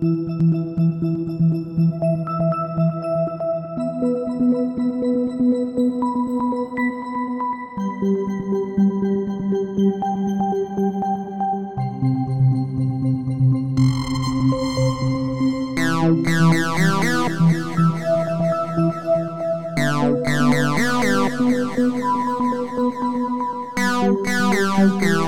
Ow, ow, ow, ow.